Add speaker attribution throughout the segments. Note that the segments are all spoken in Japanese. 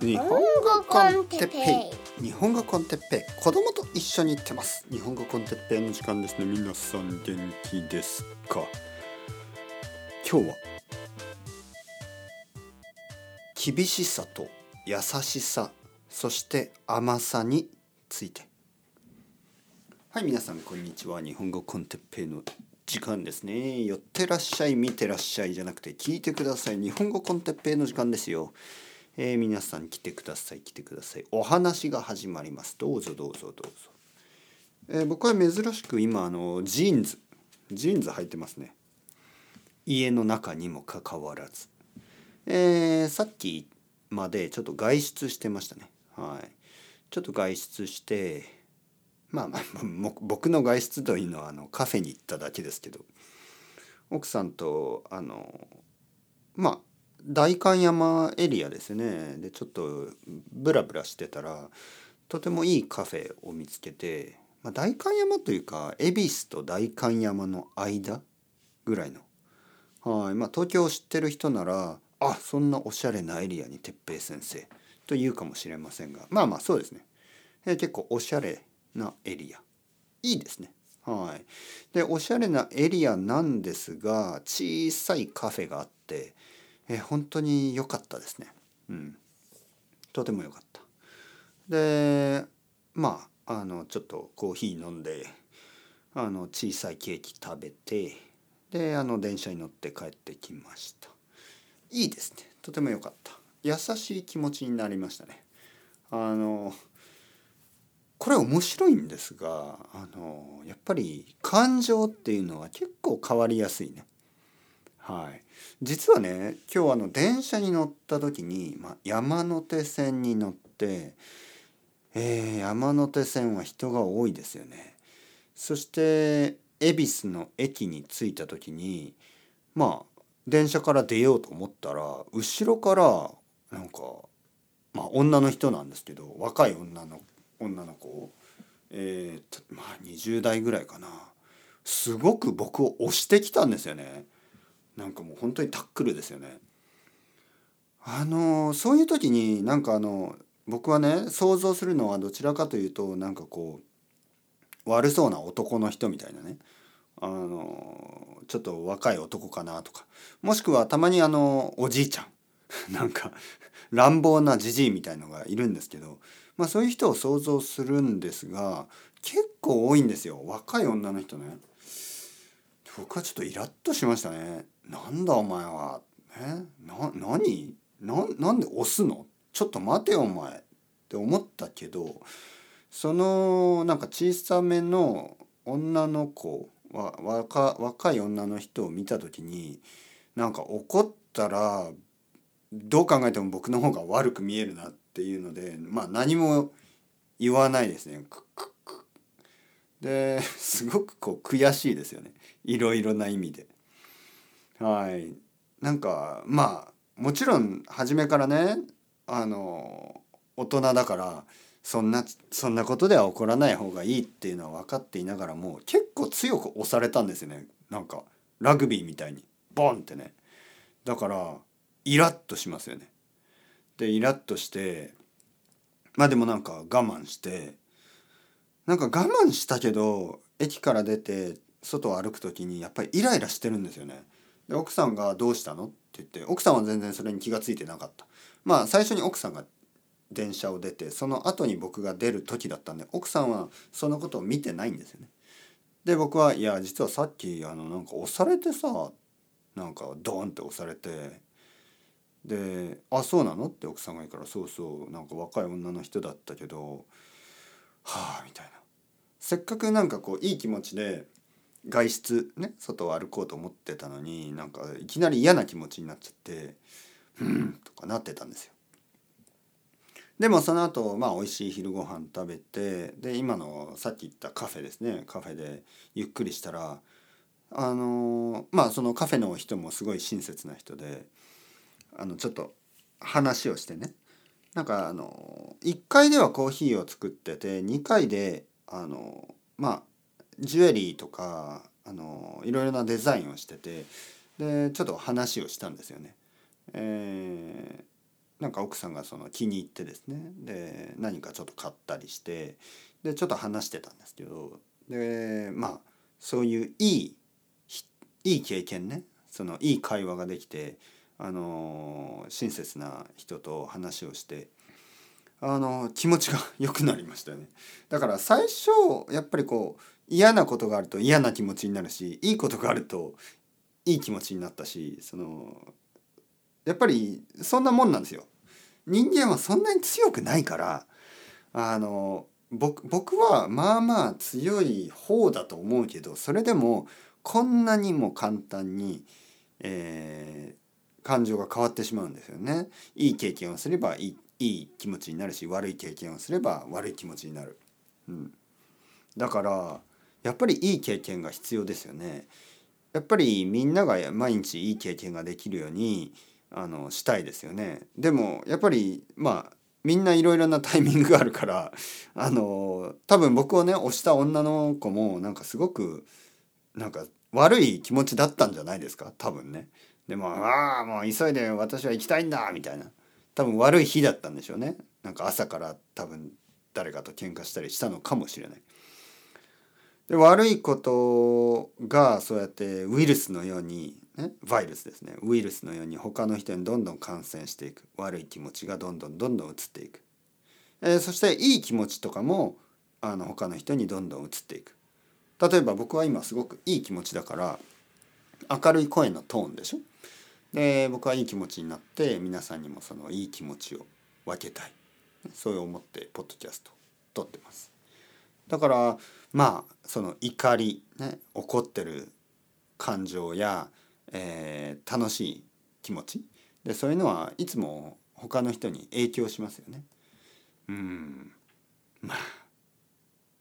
Speaker 1: 日本語 con Teppei。日本語 con Teppei。子供と一緒に行ってます。日本語 con Teppei の時間ですね。皆さん元気ですか？今日は厳しさと優しさそして甘さについて。はい皆さんこんにちは。日本語 con Teppei の時間ですね。寄ってらっしゃい見てらっしゃいじゃなくて聞いてください。日本語コンテッペイの時間ですよ。えー、皆さん来てください来てください。お話が始まります。どうぞどうぞどうぞ、えー、僕は珍しく今あのジーンズ。ジーンズ履いてますね。家の中にもかかわらず、えー、さっきまでちょっと外出してましたね。はい。ちょっと外出してまあまあ僕の外出というのはあのカフェに行っただけですけど奥さんとあのまあ代官山エリアですね。でちょっとブラブラしてたらとてもいいカフェを見つけて、まあ、代官山というか恵比寿と代官山の間ぐらいのはいまあ東京を知ってる人ならあそんなおしゃれなエリアに哲平先生と言うかもしれませんがまあまあそうですね、え結構おしゃれなエリア。いいですね。はい。でおしゃれなエリアなんですが小さいカフェがあってえ本当に良かったですね。うん、とても良かった。でまああのちょっとコーヒー飲んであの小さいケーキ食べてであの電車に乗って帰ってきました。いいですね。とても良かった。優しい気持ちになりましたね。あのこれ面白いんですがあのやっぱり感情っていうのは結構変わりやすいね。はい、実はね今日あの電車に乗った時に、まあ、山手線に乗って、えー、山手線は人が多いですよね。そして恵比寿の駅に着いた時にまあ電車から出ようと思ったら後ろからなんかまあ女の人なんですけど若い女の女の子えー、まあ20代ぐらいかなすごく僕を押してきたんですよね。なんかもう本当にタックルですよね。あのそういう時になんかあの僕はね想像するのはどちらかというとなんかこう悪そうな男の人みたいなねあのちょっと若い男かなとかもしくはたまにあのおじいちゃん なんか乱暴なじじいみたいのがいるんですけど、まあ、そういう人を想像するんですが結構多いんですよ若い女の人ね。僕はちょっとイラッとしましたね。なんだお前は。え？な、何？な、なんで押すの？ちょっと待てよお前。って思ったけど、そのなんか小さめの女の子は若若い女の人を見た時になんか怒ったらどう考えても僕の方が悪く見えるなっていうのでまあ何も言わないですね。ですごくこう悔しいですよねいろいろな意味で。はい。なんかまあもちろん初めからねあの大人だからそんなそんなことでは起こらない方がいいっていうのは分かっていながらも結構強く押されたんですよね。なんかラグビーみたいに。ボンってね。だからイラッとしますよね。でイラッとしてまあでもなんか我慢してなんか我慢したけど駅から出て外を歩く時にやっぱりイライラしてるんですよね。で奥さんが「どうしたの?」って言って奥さんは全然それに気が付いてなかった。まあ最初に奥さんが電車を出てその後に僕が出る時だったんで奥さんはそのことを見てないんですよね。で僕は「いや実はさっきあのなんか押されてさなんかドーンって押されてで「あそうなの?」って奥さんが言うから「そうそうなんか若い女の人だったけどはあみたいなせっかくなんかこういい気持ちで外出ね外を歩こうと思ってたのになんかいきなり嫌な気持ちになっちゃってうんとかなってたんですよ。でもその後まあ美味しい昼ご飯食べてで今のさっき言ったカフェですねカフェでゆっくりしたらあのまあそのカフェの人もすごい親切な人であのちょっと話をしてねなんかあの1階ではコーヒーを作ってて2階であのまあジュエリーとかあのいろいろなデザインをしててでちょっと話をしたんですよね。えー、なんか奥さんがその気に入ってですね。で何かちょっと買ったりしてでちょっと話してたんですけどでまあそういういいいい経験ね。そのいい会話ができてあの親切な人と話をしてあの気持ちが良くなりましたよね。だから最初やっぱりこう嫌なことがあると嫌な気持ちになるしいいことがあるといい気持ちになったしそのやっぱりそんなもんなんですよ。人間はそんなに強くないからあの僕僕はまあまあ強い方だと思うけどそれでもこんなにも簡単に、えー、感情が変わってしまうんですよね。いい経験をすればいいいい気持ちになるし悪い経験をすれば悪い気持ちになる。うん、だからやっぱりいい経験が必要ですよね。やっぱりみんなが毎日いい経験ができるようにあのしたいですよね。でもやっぱりまあみんないろいろなタイミングがあるからあの多分僕をね押した女の子もなんかすごくなんか悪い気持ちだったんじゃないですか？多分ね。でもああもう急いで私は行きたいんだみたいな多分悪い日だったんでしょうね。なんか朝から多分誰かと喧嘩したりしたのかもしれない。で悪いことがそうやってウイルスのように、ね、バイルスですね。ウイルスのように他の人にどんどん感染していく。悪い気持ちがどんどんどんどん移っていく、えー、そしていい気持ちとかもあの他の人にどんどん移っていく。例えば僕は今すごくいい気持ちだから明るい声のトーンでしょ。で僕はいい気持ちになって皆さんにもそのいい気持ちを分けたい。そう思ってポッドキャスト撮ってます。だからまあその怒り、ね、怒ってる感情や、えー、楽しい気持ち。でそういうのはいつも他の人に影響しますよね。うん。まあ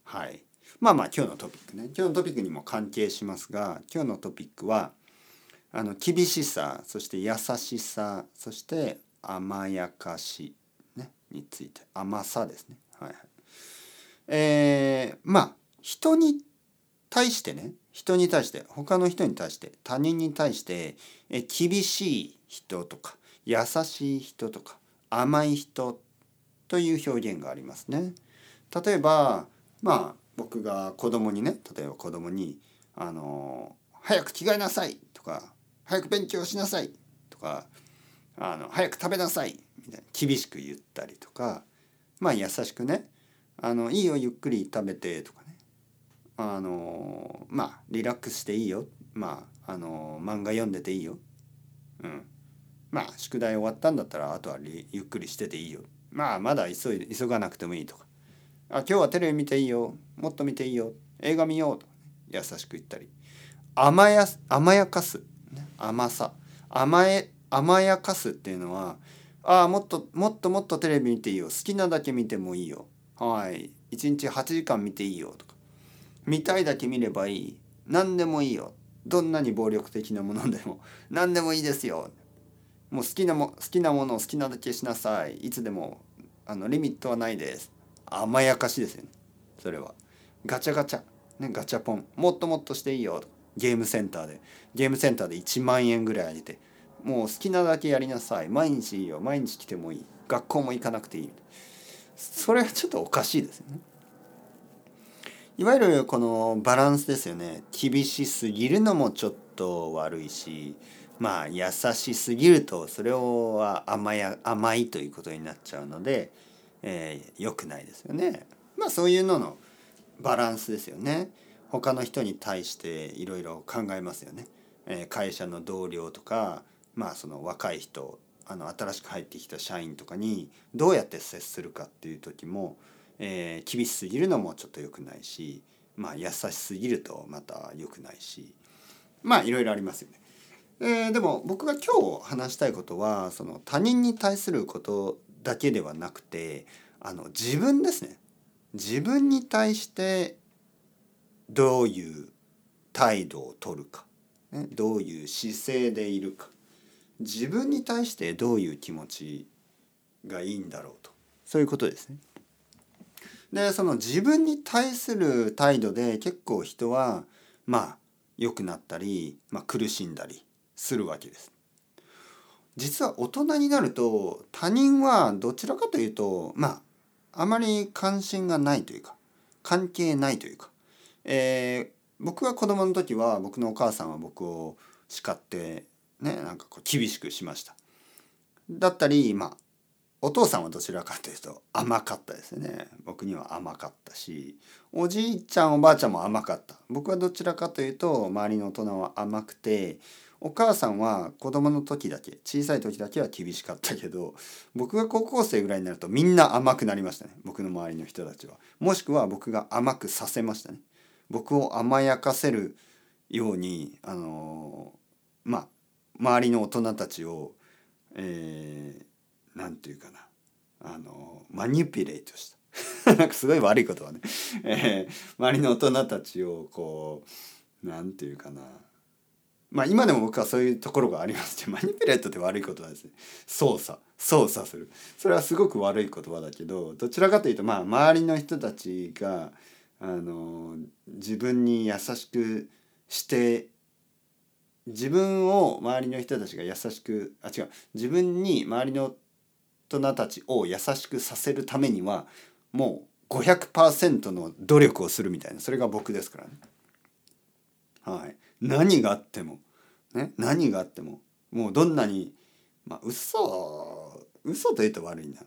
Speaker 1: はい。まあまあ今日のトピックね。今日のトピックにも関係しますが今日のトピックはあの厳しさそして優しさそして甘やかし、ね、について。甘さですね。はいはい。えー、まあ人に対してね人に対して他の人に対して他人に対してえ厳しい人とか優しい人とか甘い人という表現がありますね。例えばまあ僕が子供にね例えば子供にあの「早く着替えなさい」とか「早く勉強しなさい」とか「あの早く食べなさい」みたいな厳しく言ったりとかまあ優しくね「あのいいよゆっくり食べて」とかね。あのまあリラックスしていいよ。まああの漫画読んでていいよ。うん。まあ宿題終わったんだったらあとはゆっくりしてていいよ。まあまだ急い急がなくてもいいとか。あ今日はテレビ見ていいよ。もっと見ていいよ。映画見ようと、優しく言ったり。甘や甘やかす、甘さ。甘え甘やかすっていうのはああもっともっともっとテレビ見ていいよ。好きなだけ見てもいいよ。はい。1日8時間見ていいよとか。見たいだけ見ればいい。何でもいいよ。どんなに暴力的なものでも。何でもいいですよ。もう好きなも好きなものを好きなだけしなさい。いつでも。あのリミットはないです。甘やかしですよね。それは。ガチャガチャ。ねガチャポン。もっともっとしていいよ。ゲームセンターで。ゲームセンターで1万円ぐらいあげて。もう好きなだけやりなさい。毎日いいよ。毎日来てもいい。学校も行かなくていい。それはちょっとおかしいですよねいわゆるこのバランスですよね厳しすぎるのもちょっと悪いしまあ優しすぎるとそれは甘や甘いということになっちゃうので、えー、良くないですよね。まあそういうののバランスですよね。他の人に対していろいろ考えますよね。えー、会社の同僚とかまあその若い人あの新しく入ってきた社員とかにどうやって接するかっていう時もえー、厳しすぎるのもちょっと良くないし、まあ、優しすぎるとまた良くないしまあいろいろありますよね。えー、でも僕が今日話したいことはその他人に対することだけではなくてあの自分ですね自分に対してどういう態度をとるか、ね、どういう姿勢でいるか自分に対してどういう気持ちがいいんだろうとそういうことですね。でその自分に対する態度で結構人はまあ良くなったり、まあ、苦しんだりするわけです。実は大人になると他人はどちらかというとまああまり関心がないというか関係ないというか、えー、僕が子供の時は僕のお母さんは僕を叱ってねなんかこう厳しくしました。だったりまあお父さんはどちらかというと甘かったですね。僕には甘かったしおじいちゃんおばあちゃんも甘かった。僕はどちらかというと周りの大人は甘くてお母さんは子供の時だけ小さい時だけは厳しかったけど僕が高校生ぐらいになるとみんな甘くなりましたね。僕の周りの人たちは。もしくは僕が甘くさせましたね。僕を甘やかせるようにあのまあ周りの大人たちをえー何て言うかな。あのマニピュレートした。なんかすごい悪い言葉ね、えー、周りの大人たちをこう何て言うかな。まあ今でも僕はそういうところがあります マニピュレートって悪い言葉ですね。操作。操作する。それはすごく悪い言葉だけどどちらかというとまあ周りの人たちがあの自分に優しくして自分を周りの人たちが優しくあ違う。自分に周りの大人たちを優しくさせるためにはもう500%の努力をするみたいな。それが僕ですからね。はい、何があっても、ね、何があっても。もうどんなにまあ嘘嘘というと悪いな。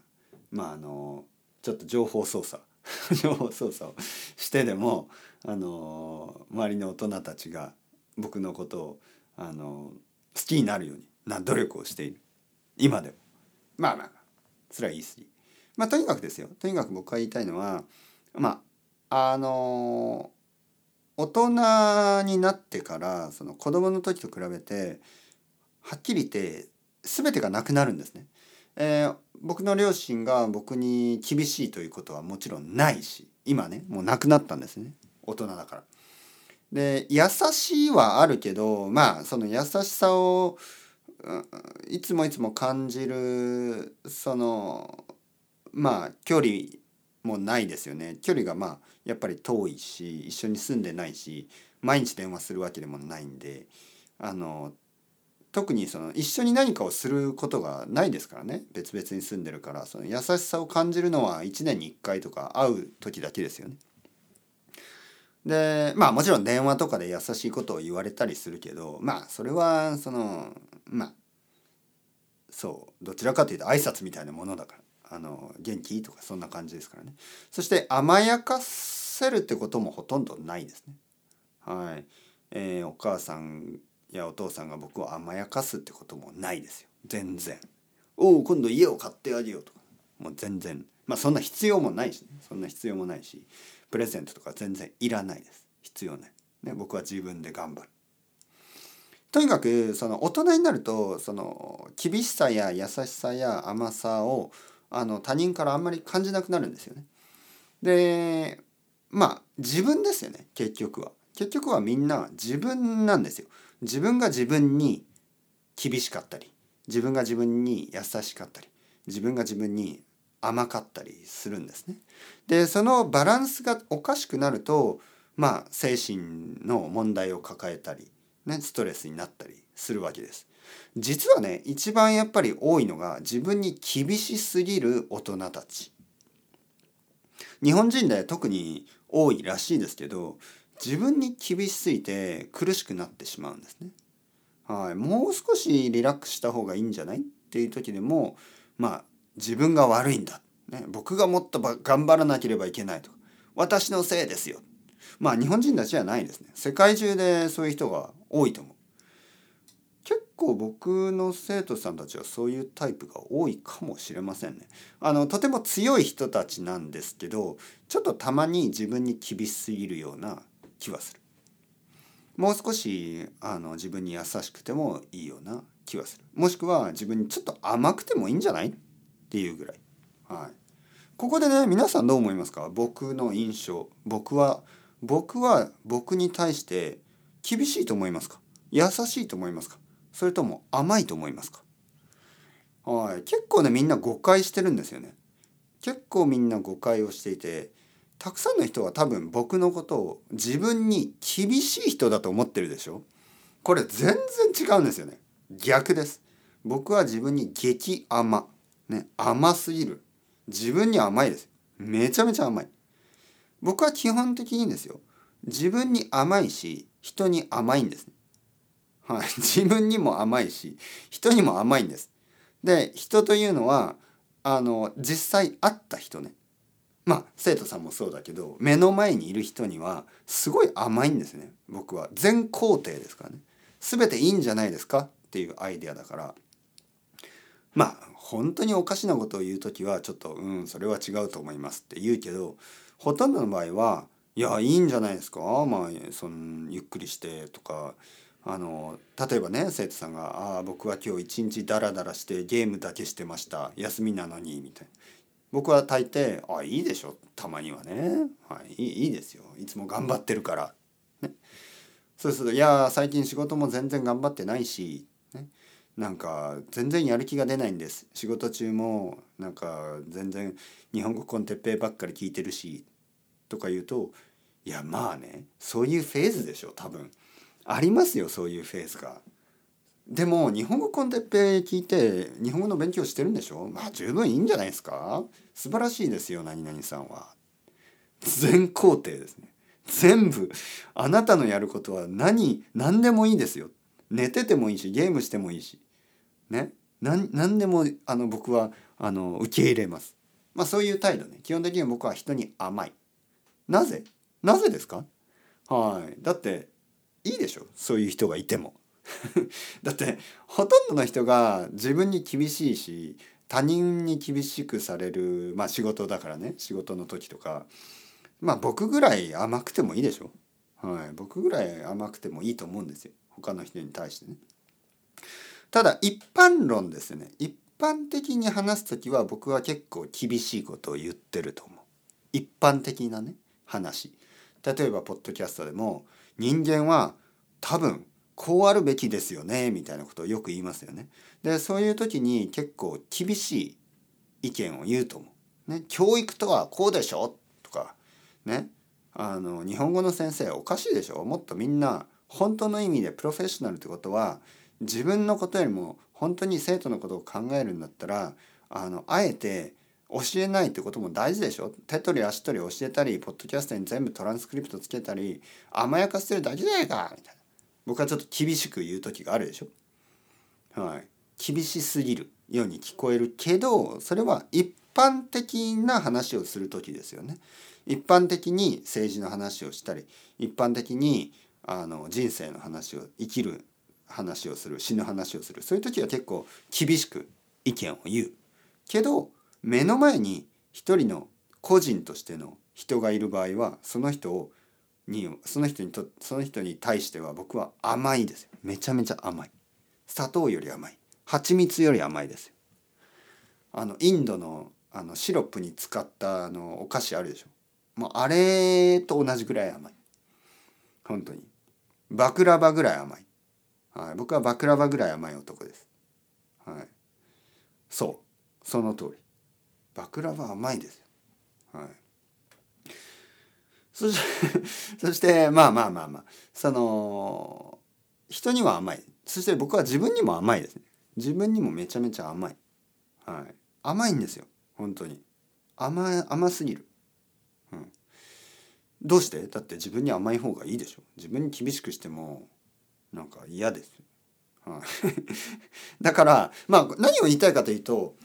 Speaker 1: まああのちょっと情報操作。情報操作をしてでもあの周りの大人たちが僕のことをあの好きになるようにな努力をしている今でもまあまあそれはいいすぎ。まあとにかくですよとにかく僕が言いたいのはまああの大人になってからその子供の時と比べてはっきり言って全てがなくなるんですね。えー、僕の両親が僕に厳しいということはもちろんないし今ねもうなくなったんですね大人だから。で優しいはあるけどまあその優しさをいつもいつも感じるそのまあ距離もないですよね距離がまあやっぱり遠いし一緒に住んでないし毎日電話するわけでもないんであの特にその一緒に何かをすることがないですからね別々に住んでるからその優しさを感じるのは1年に1回とか会う時だけですよね。でまあもちろん電話とかで優しいことを言われたりするけどまあそれはそのまあそうどちらかというと挨拶みたいなものだから「あの元気?」とかそんな感じですからね。そして甘やかせるってこともほとんどないですね。はい。えー、お母さんやお父さんが僕を甘やかすってこともないですよ。全然。おお今度家を買ってあげようとか。もう全然。まあそんな必要もないし、ね、そんな必要もないし。プレゼントとか全然いらないです必要ない、ね、僕は自分で頑張るとにかくその大人になるとその厳しさや優しさや甘さをあの他人からあんまり感じなくなるんですよね。でまあ自分ですよね結局は。結局はみんな自分なんですよ。自分が自分に厳しかったり自分が自分に優しかったり自分が自分に甘かったりするんですね。でそのバランスがおかしくなるとまあ精神の問題を抱えたりね、ストレスになったりするわけです。実はね一番やっぱり多いのが自分に厳しすぎる大人たち。日本人で特に多いらしいですけど自分に厳しすぎて苦しくなってしまうんですね。はい、もう少しリラックスした方がいいんじゃない？っていう時でもまあ自分が悪いんだ、ね、僕がもっと頑張らなければいけないと。か私のせいですよ。まあ日本人たちじゃないですね。世界中でそういう人が多いと思う。結構僕の生徒さんたちはそういうタイプが多いかもしれませんね。あのとても強い人たちなんですけどちょっとたまに自分に厳しすぎるような気はする。もう少しあの自分に優しくてもいいような気はする。もしくは自分にちょっと甘くてもいいんじゃない？っていうぐらい。はい。ここでね皆さんどう思いますか？僕の印象。僕は僕は僕に対して厳しいと思いますか？優しいと思いますか？それとも甘いと思いますか？はい。結構ねみんな誤解してるんですよね。結構みんな誤解をしていてたくさんの人は多分僕のことを自分に厳しい人だと思ってるでしょ？これ全然違うんですよね。逆です。僕は自分に激甘。ね甘すぎる。自分に甘いです。めちゃめちゃ甘い。僕は基本的にですよ。自分に甘いし人に甘いんですはい、自分にも甘いし人にも甘いんです。で人というのはあの実際会った人ね。まあ生徒さんもそうだけど目の前にいる人にはすごい甘いんですね。僕は。全肯定ですからね。全ていいんじゃないですかっていうアイデアだから。まあ本当におかしなことを言う時はちょっとうんそれは違うと思いますって言うけどほとんどの場合はいやいいんじゃないですか？まあそのゆっくりしてとかあの例えばね生徒さんが「ああ僕は今日一日ダラダラしてゲームだけしてました。休みなのに」みたいな。僕は大抵「あいいでしょたまにはね、はい、いいいいですよ。いつも頑張ってるから」ね、そうすると「いや最近仕事も全然頑張ってないし」、なんか全然やる気が出ないんです仕事中もなんか全然日本語コンテッペイばっかり聞いてるしとか言うといやまあねそういうフェーズでしょ多分。ありますよそういうフェーズが。でも日本語コンテッペ聞いて日本語の勉強してるんでしょ？まあ十分いいんじゃないですか素晴らしいですよ何々さんは。全肯定ですね。全部あなたのやることは何何でもいいですよ。寝ててもいいしゲームしてもいいし。ね。何何でもあの僕はあの受け入れます。まあそういう態度ね。基本的には僕は人に甘い。なぜ？なぜですか？はい。だっていいでしょ？そういう人がいても。だってほとんどの人が自分に厳しいし他人に厳しくされるまあ仕事だからね仕事の時とかまあ僕ぐらい甘くてもいいでしょ？はい僕ぐらい甘くてもいいと思うんですよ他の人に対してね。ただ一般論ですね一般的に話す時は僕は結構厳しいことを言ってると思う。一般的なね話。例えばポッドキャストでも人間は多分こうあるべきですよねみたいなことをよく言いますよね。でそういう時に結構厳しい意見を言うと思う。ね、教育とはこうでしょ？とかねあの日本語の先生おかしいでしょ？もっとみんな本当の意味でプロフェッショナルってことは自分のことよりも本当に生徒のことを考えるんだったらあのあえて教えないってことも大事でしょ？手取り足取り教えたりポッドキャストに全部トランスクリプトつけたり甘やかしてるだけじゃないか！みたいな。僕はちょっと厳しく言う時があるでしょ？はい。厳しすぎるように聞こえるけどそれは一般的な話をする時ですよね。一般的に政治の話をしたり一般的にあの人生の話を生きる話をする死ぬ話をするそういう時は結構厳しく意見を言うけど目の前に一人の個人としての人がいる場合はその人をにその人にとその人に対しては僕は甘いですよ。めちゃめちゃ甘い。砂糖より甘い蜂蜜より甘いですよ。あのインドのあのシロップに使ったあのお菓子あるでしょ。もうあれと同じぐらい甘い。本当に。バクラバぐらい甘い、はい、僕はバクラバぐらい甘い男です。はい。そう。その通り。バクラバ甘いですよ。はい。そして そしてまあまあまあまあ。その人には甘い。そして僕は自分にも甘いですね。自分にもめちゃめちゃ甘い、はい、甘いんですよ。本当に。甘甘すぎる、どうして？だって自分に甘い方がいいでしょ。自分に厳しくしてもなんか嫌です、はい、だからまあ何を言いたいかというと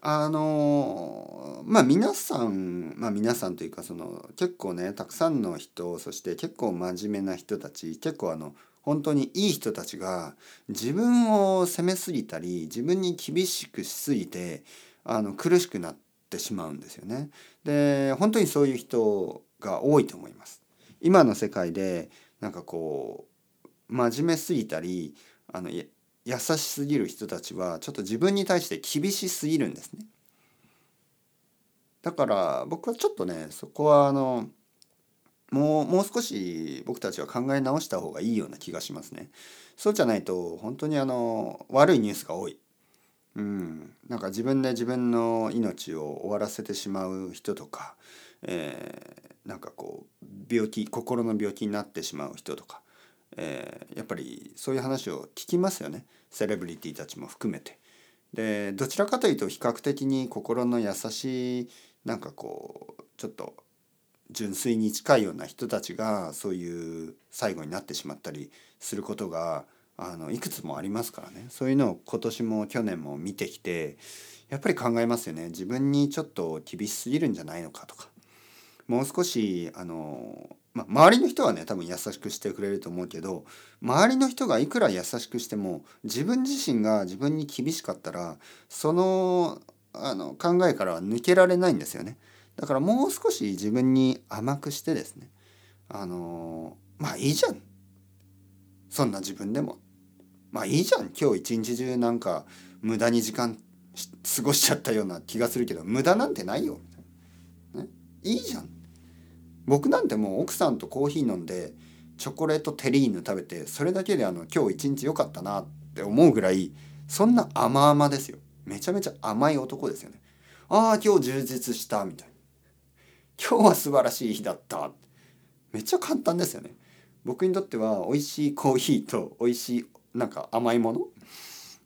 Speaker 1: あのまあ皆さんまあ皆さんというかその結構ねたくさんの人そして結構真面目な人たち結構あの本当にいい人たちが自分を責めすぎたり自分に厳しくしすぎてあの苦しくなってしまうんですよね。で本当にそういう人が多いと思います。今の世界でなんかこう真面目すぎたりあの優しすぎる人たちはちょっと自分に対して厳しすぎるんですね。だから僕はちょっとねそこはあのもうもう少し僕たちは考え直した方がいいような気がしますね。そうじゃないと本当にあの悪いニュースが多い。うん、なんか自分で自分の命を終わらせてしまう人とか、えー、なんかこう病気心の病気になってしまう人とかえー、やっぱりそういう話を聞きますよね。セレブリティたちも含めて。でどちらかというと比較的に心の優しいなんかこうちょっと純粋に近いような人たちがそういう最後になってしまったりすることがあのいくつもありますからね。そういうのを今年も去年も見てきてやっぱり考えますよね。自分にちょっと厳しすぎるんじゃないのかとか。もう少しあの、ま、周りの人はね多分優しくしてくれると思うけど周りの人がいくら優しくしても自分自身が自分に厳しかったらそのあの考えからは抜けられないんですよね。だからもう少し自分に甘くしてですねあのまあいいじゃん。そんな自分でも。まあいいじゃん。今日一日中なんか無駄に時間過ごしちゃったような気がするけど無駄なんてないよ。みたいな、ね、いいじゃん。僕なんてもう奥さんとコーヒー飲んでチョコレートテリーヌ食べてそれだけであの今日一日良かったなって思うぐらいそんな甘々ですよ。めちゃめちゃ甘い男ですよね。ああ今日充実したみたいな。今日は素晴らしい日だった。めっちゃ簡単ですよね。僕にとっては美味しいコーヒーと美味しいなんか甘いもの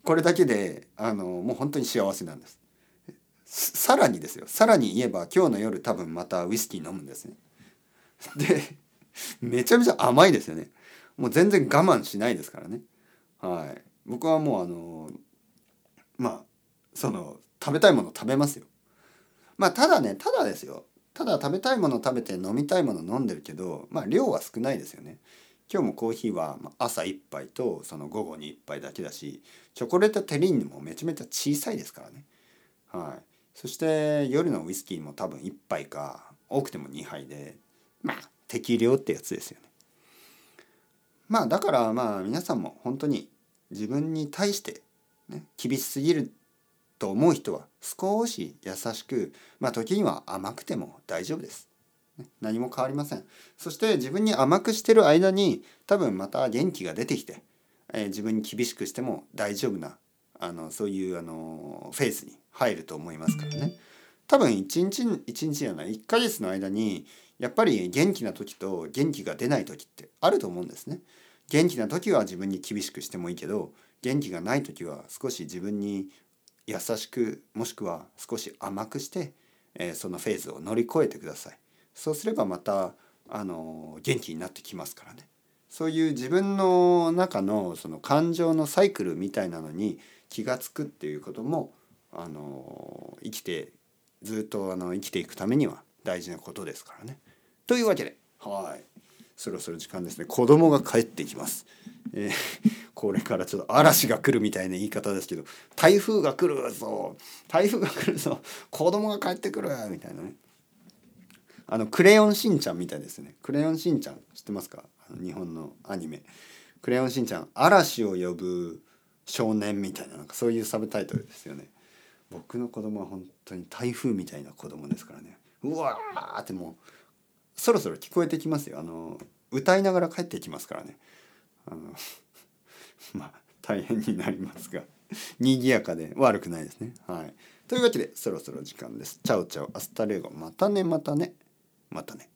Speaker 1: これだけであのもう本当に幸せなんです。さらにですよ。さらに言えば今日の夜多分またウイスキー飲むんですね。でめちゃめちゃ甘いですよね。もう全然我慢しないですからね。はい。僕はもうあのまあその食べたいもの食べますよ。まあただねただですよ。ただ食べたいもの食べて飲みたいもの飲んでるけどまあ量は少ないですよね。今日もコーヒーは朝1杯とその午後に1杯だけだしチョコレートテリーヌもめちゃめちゃ小さいですからね。はい。そして夜のウイスキーも多分1杯か多くても2杯でまあ適量ってやつですよねまあだからまあ皆さんも本当に自分に対して、ね、厳しすぎると思う人は少し優しくまあ時には甘くても大丈夫です。何も変わりません。そして自分に甘くしてる間に多分また元気が出てきて、えー、自分に厳しくしても大丈夫なあのそういうあのフェーズに入ると思いますからね。多分一日一日じゃない1ヶ月の間にやっぱり元気な時と元気が出ない時ってあると思うんですね。元気な時は自分に厳しくしてもいいけど元気がない時は少し自分に優しくもしくは少し甘くして、えー、そのフェーズを乗り越えてください。そうすればまたあの元気になってきますからね。そういう自分の中のその感情のサイクルみたいなのに気が付くっていうこともあの生きてずっとあの生きていくためには大事なことですからね。というわけではい。そろそろ時間ですね。子供が帰ってきます。えー、これからちょっと嵐が来るみたいな言い方ですけど台風が来るぞ。台風が来るぞ。子供が帰ってくる。みたいなね。あのクレヨンしんちゃんみたいですね。クレヨンしんちゃん知ってますか？日本のアニメ。クレヨンしんちゃん嵐を呼ぶ少年みたいななんかそういうサブタイトルですよね。僕の子供は本当に台風みたいな子供ですからね。うわーってもうそろそろ聞こえてきますよ。あの歌いながら帰ってきますからね。あの まあ大変になりますが。賑やかで悪くないですね。はい。というわけでそろそろ時間です。 Chao chao hasta luego。またねまたね。またね。